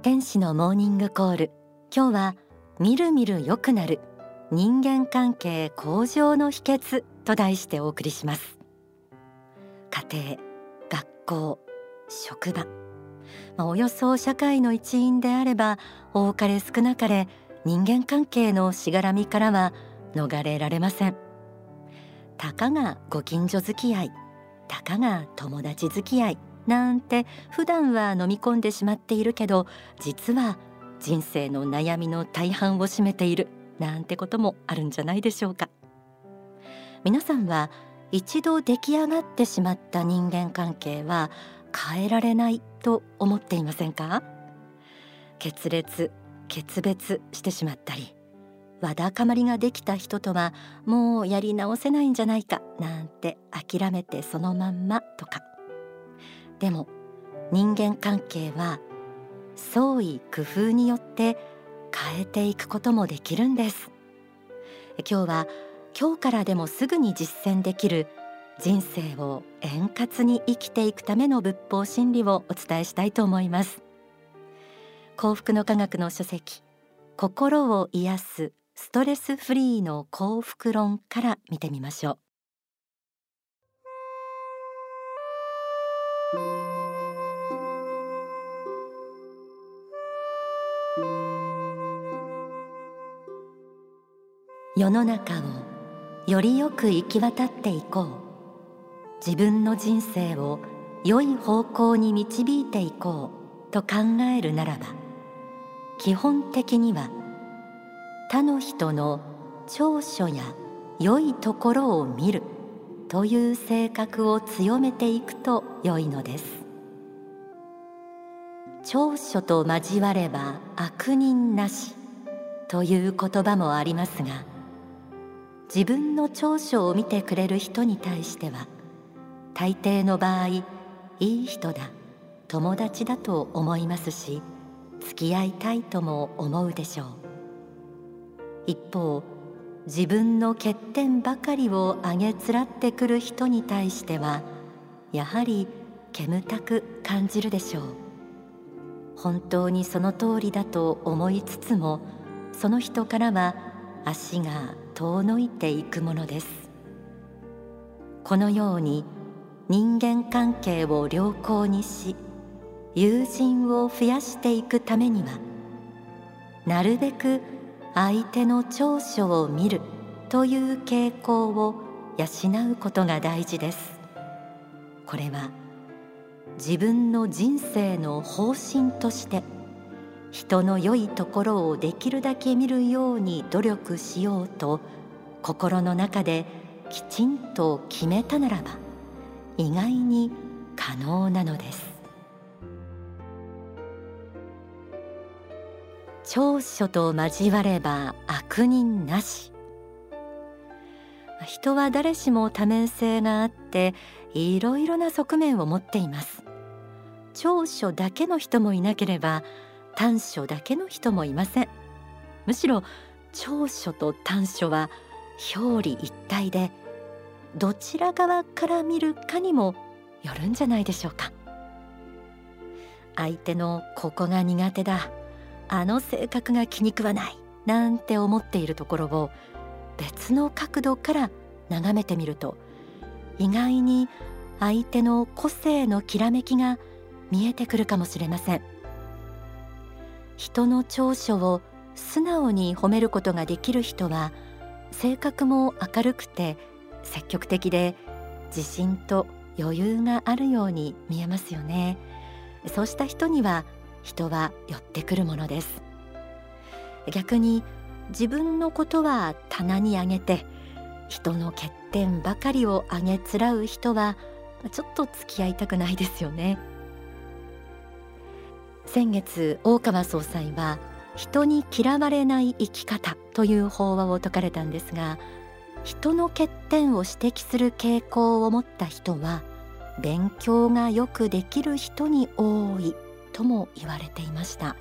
天使のモーニングコール。今日はみるみる良くなる。人間関係向上の秘訣と題してお送りします。家庭学校職場。まあ、およそ社会の一員であれば多かれ少なかれ人間関係のしがらみからは逃れられません。たかがご近所付き合いたかが友達付き合い。なんて普段は飲み込んでしまっているけど実は人生の悩みの大半を占めているなんてこともあるんじゃないでしょうか。皆さんは一度出来上がってしまった人間関係は変えられないと思っていませんか？決裂決別してしまったりわだかまりができた人とはもうやり直せないんじゃないかなんて諦めてそのまんまとか。でも人間関係は創意工夫によって変えていくこともできるんです。今日は今日からでもすぐに実践できる人生を円滑に生きていくための仏法真理をお伝えしたいと思います。幸福の科学の書籍心を癒すストレスフリーの幸福論から見てみましょう。世の中をよりよく行き渡っていこう。自分の人生を良い方向に導いていこう。と考えるならば基本的には他の人の長所や良いところを見る。という性格を強めていくと良いのです。長所と交われば悪人なし。という言葉もありますが自分の長所を見てくれる人に対しては大抵の場合いい人だ友達だと思いますし付き合いたいとも思うでしょう。一方自分の欠点ばかりをあげつらってくる人に対してはやはり煙たく感じるでしょう。本当にその通りだと思いつつもその人からは足が遠のいていくものです。このように人間関係を良好にし友人を増やしていくためにはなるべく相手の長所を見るという傾向を養うことが大事です。これは自分の人生の方針として人の良いところをできるだけ見るように努力しようと心の中できちんと決めたならば意外に可能なのです。長所と交われば悪人なし。人は誰しも多面性があっていろいろな側面を持っています。長所だけの人もいなければ短所だけの人もいません。むしろ長所と短所は表裏一体でどちら側から見るかにもよるんじゃないでしょうか。相手のここが苦手だあの性格が気に食わないなんて思っているところを別の角度から眺めてみると意外に相手の個性のきらめきが見えてくるかもしれません。人の長所を素直に褒めることができる人は性格も明るくて積極的で自信と余裕があるように見えますよね。そうした人には人は寄ってくるものです。逆に自分のことは棚に上げて人の欠点ばかりをあげつらう人はちょっと付き合いたくないですよね。先月大川総裁は人に嫌われない生き方という法話を説かれたんですが人の欠点を指摘する傾向を持った人は勉強がよくできる人に多いとも言われていました。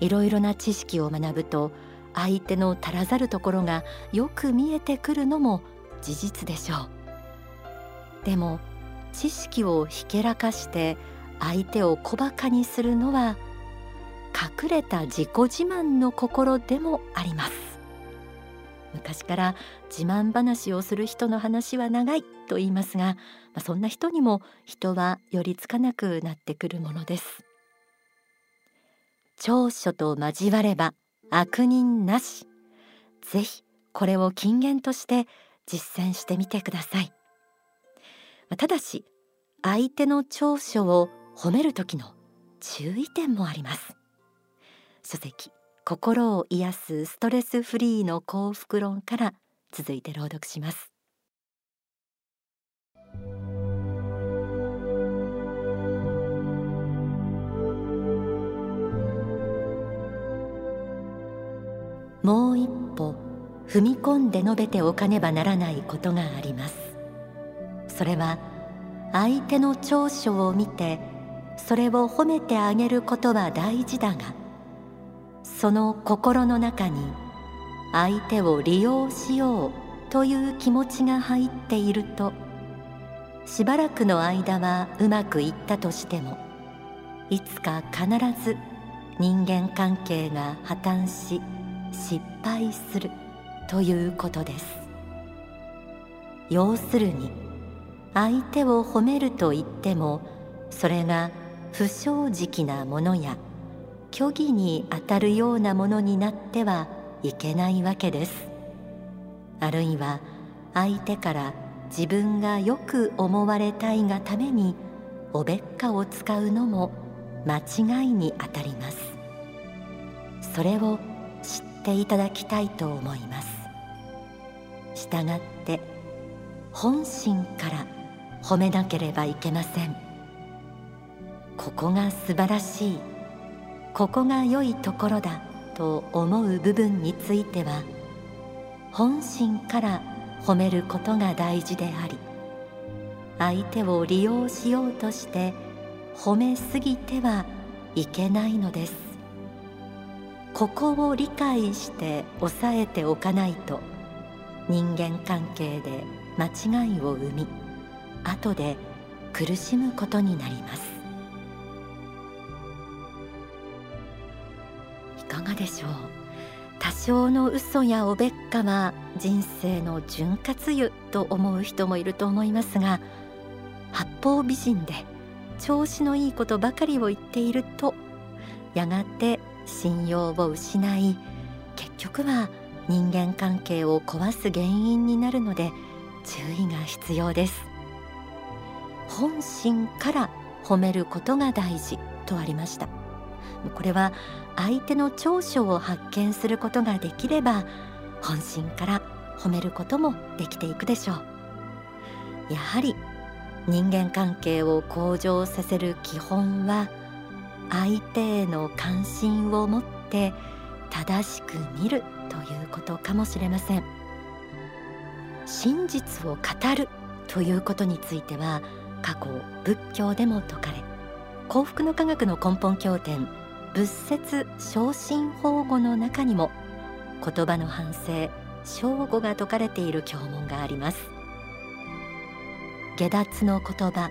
いろいろな知識を学ぶと相手の足らざるところがよく見えてくるのも事実でしょう。でも知識をひけらかして相手を小馬鹿にするのは隠れた自己自慢の心でもあります。昔から自慢話をする人の話は長いと言いますが、まあ、そんな人にも人は寄りつかなくなってくるものです。長所と交われば悪人なし。ぜひこれを金言として実践してみてください。ただし相手の長所を褒める時の注意点もあります。書籍心を癒すストレスフリーの幸福論から続いて朗読します。もう一歩踏み込んで述べておかねばならないことがあります。それは相手の長所を見てそれを褒めてあげることは大事だがその心の中に相手を利用しようという気持ちが入っているとしばらくの間はうまくいったとしてもいつか必ず人間関係が破綻し失敗するということです。要するに相手を褒めると言ってもそれが不正直なものや虚偽にあたるようなものになってはいけないわけです。あるいは相手から自分がよく思われたいがためにおべっかを使うのも間違いにあたります。それを知っていただきたいと思います。したがって本心から褒めなければいけません。ここが素晴らしい。ここが良いところだと思う部分については本心から褒めることが大事であり相手を利用しようとして褒めすぎてはいけないのです。ここを理解して抑えておかないと人間関係で間違いを生み後で苦しむことになります。がでしょう。多少の嘘やおべっかは人生の潤滑油と思う人もいると思いますが八方美人で調子のいいことばかりを言っているとやがて信用を失い結局は人間関係を壊す原因になるので注意が必要です。本心から褒めることが大事とありました。これは相手の長所を発見することができれば本心から褒めることもできていくでしょう。やはり人間関係を向上させる基本は相手への関心を持って正しく見るということかもしれません。真実を語るということについては過去仏教でも説かれ幸福の科学の根本経典仏説昇進法語の中にも言葉の反省正語が説かれている教文があります。下脱の言葉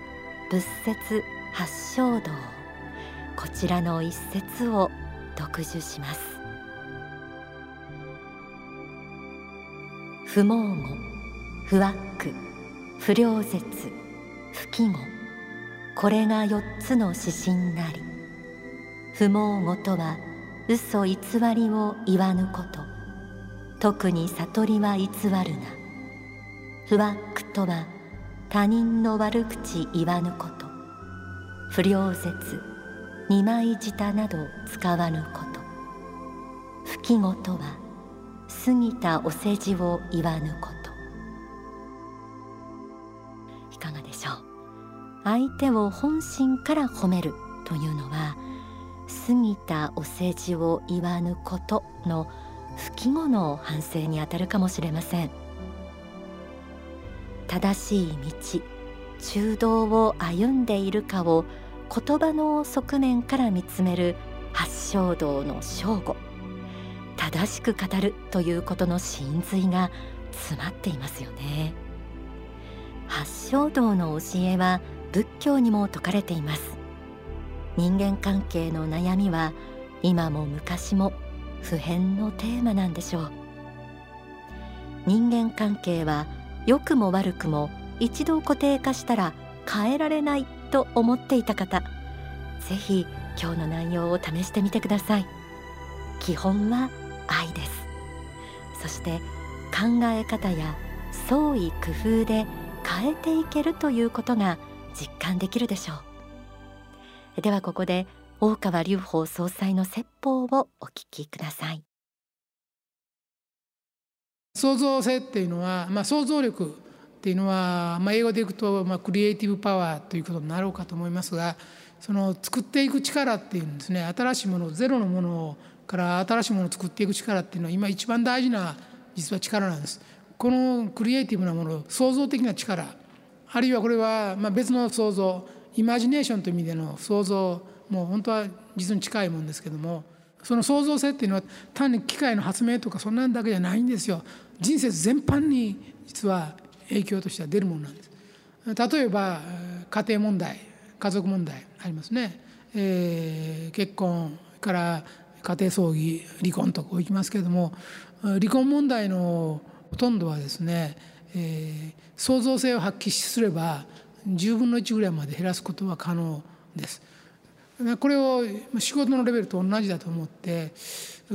仏説八正道。こちらの一節を読受します。不毛語不惑不良絶不記語。これが四つの指針なり。不毛語とは嘘偽りを言わぬこと。特に悟りは偽るな。不惑とは他人の悪口言わぬこと。不良説二枚舌など使わぬこと。不記語とは過ぎたお世辞を言わぬこと。いかがでしょう。相手を本心から褒めるというのは過ぎたお世辞を言わぬことの不記語の反省にあたるかもしれません。正しい道中道を歩んでいるかを言葉の側面から見つめる八正道の正語正しく語るということの真髄が詰まっていますよね。八正道の教えは仏教にも説かれています。人間関係の悩みは今も昔も普遍のテーマなんでしょう。人間関係は良くも悪くも一度固定化したら変えられないと思っていた方ぜひ今日の内容を試してみてください。基本は愛です。そして考え方や創意工夫で変えていけるということが実感できるでしょう。ではここで大川隆法総裁の説法をお聞きください創造性っていうのは、まあ、想像力っていうのは、まあ、英語でいくと、まあ、クリエイティブパワーということになろうかと思いますがその作っていく力っていうんですね新しいものゼロのものから新しいものを作っていく力っていうのは今一番大事な実は力なんです。このクリエイティブなもの創造的な力あるいはこれはまあ別の創造イマジネーションという意味での創造もう本当は実に近いもんですけどもその創造性っていうのは単に機械の発明とかそんなんだけじゃないんですよ。人生全般に実は影響としては出るものなんです。例えば家庭問題家族問題ありますね、えー、結婚から家庭葬儀離婚とこういきますけれども離婚問題のほとんどはですね、えー、創造性を発揮すれば10分の1ぐらいまで減らすことは可能です。これを仕事のレベルと同じだと思って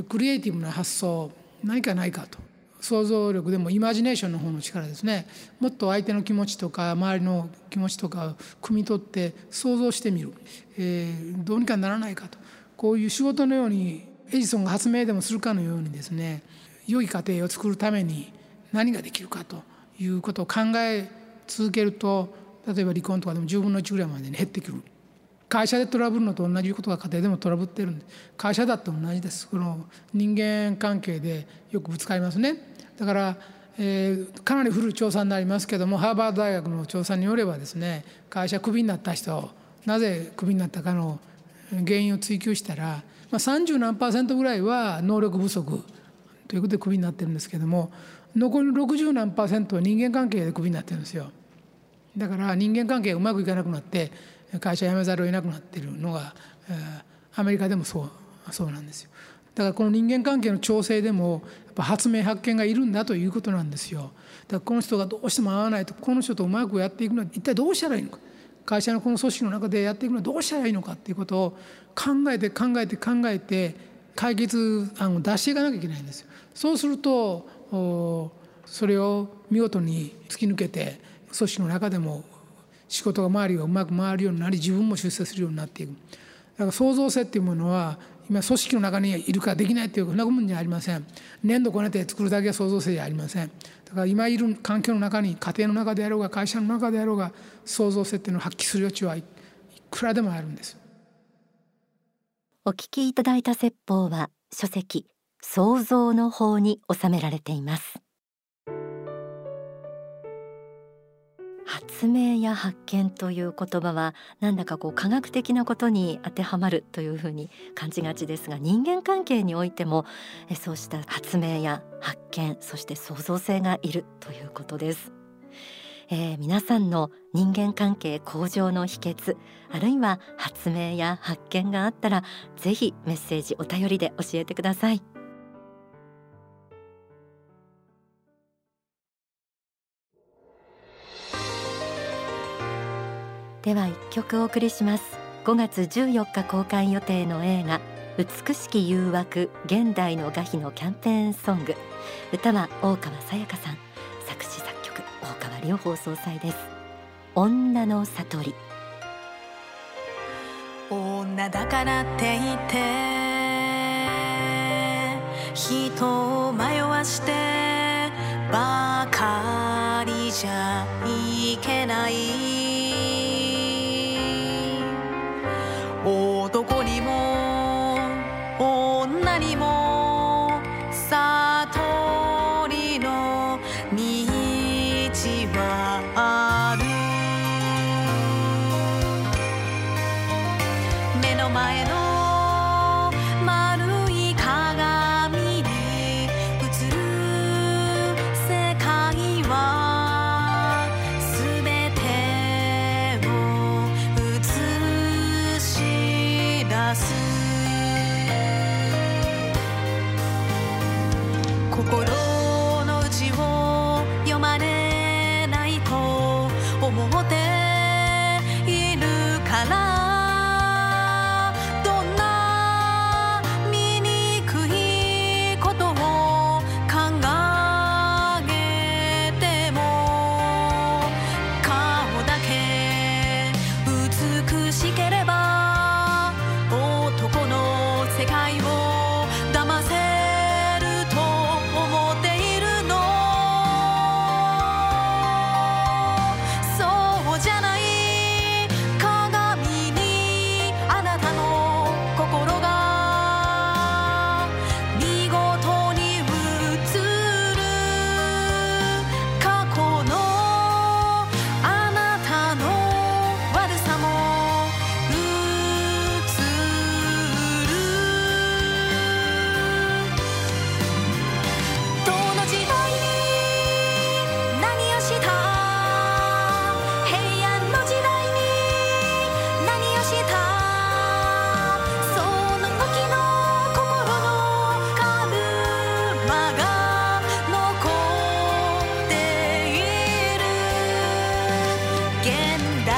クリエイティブな発想何かないかと。想像力でもイマジネーションの方の力ですね。もっと相手の気持ちとか周りの気持ちとかを汲み取って想像してみる、えー、どうにかならないかと。こういう仕事のようにエジソンが発明でもするかのようにですね良い家庭を作るために何ができるかということを考え続けると例えば離婚とかでも10分の1ぐらいまでに減ってくる。会社でトラブるのと同じことが家庭でもトラブってるんで会社だって同じです。この人間関係でよくぶつかりますね。だから、えー、かなり古い調査になりますけどもハーバード大学の調査によればですね会社クビになった人なぜクビになったかの原因を追求したら、まあ、30何パーセントぐらいは能力不足ということでクビになってるんですけども残りの60何パーセントは人間関係でクビになってるんですよ。だから人間関係がうまくいかなくなって会社辞めざるを得なくなっているのがアメリカでもそうそうなんですよ。だからこの人間関係の調整でもやっぱ発明発見がいるんだということなんですよ。だからこの人がどうしても合わないとこの人とうまくやっていくのは一体どうしたらいいのか会社のこの組織の中でやっていくのはどうしたらいいのかっていうことを考えて考えて考えて解決案を出していかなきゃいけないんですよ。そうするとそれを見事に突き抜けて組織の中でも仕事が周りがうまく回るようになり自分も出世するようになっていく。だから創造性っていうものは今組織の中にいるかできないっていうそんなもんじゃありません。粘土こねて作るだけは創造性じゃありません。だから今いる環境の中に家庭の中であろうが会社の中であろうが創造性っていうのを発揮する余地はいくらでもあるんですお聞きいただいた説法は書籍創造の法に収められています。発明や発見という言葉はなんだかこう科学的なことに当てはまるというふうに感じがちですが人間関係においてもそうした発明や発見そして創造性がいるということです。えー、皆さんの人間関係向上の秘訣あるいは発明や発見があったらぜひメッセージお便りで教えてください。では一曲お送りします。5月14日公開予定の映画美しき誘惑現代の画碑のキャンペーンソング。歌は大川さやかさん。作詞作曲大川良放送祭です。女の悟り。女だからって言って人を迷わしてばかりじゃいけない。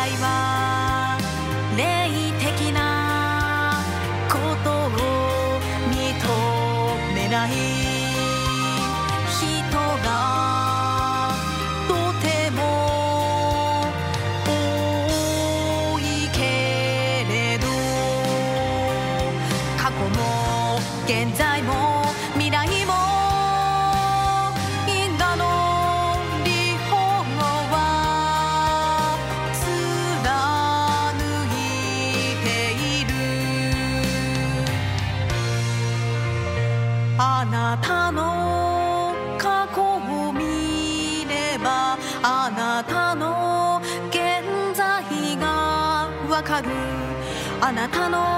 います。あなたの過去を見ればあなたの現在がわかる。あなたの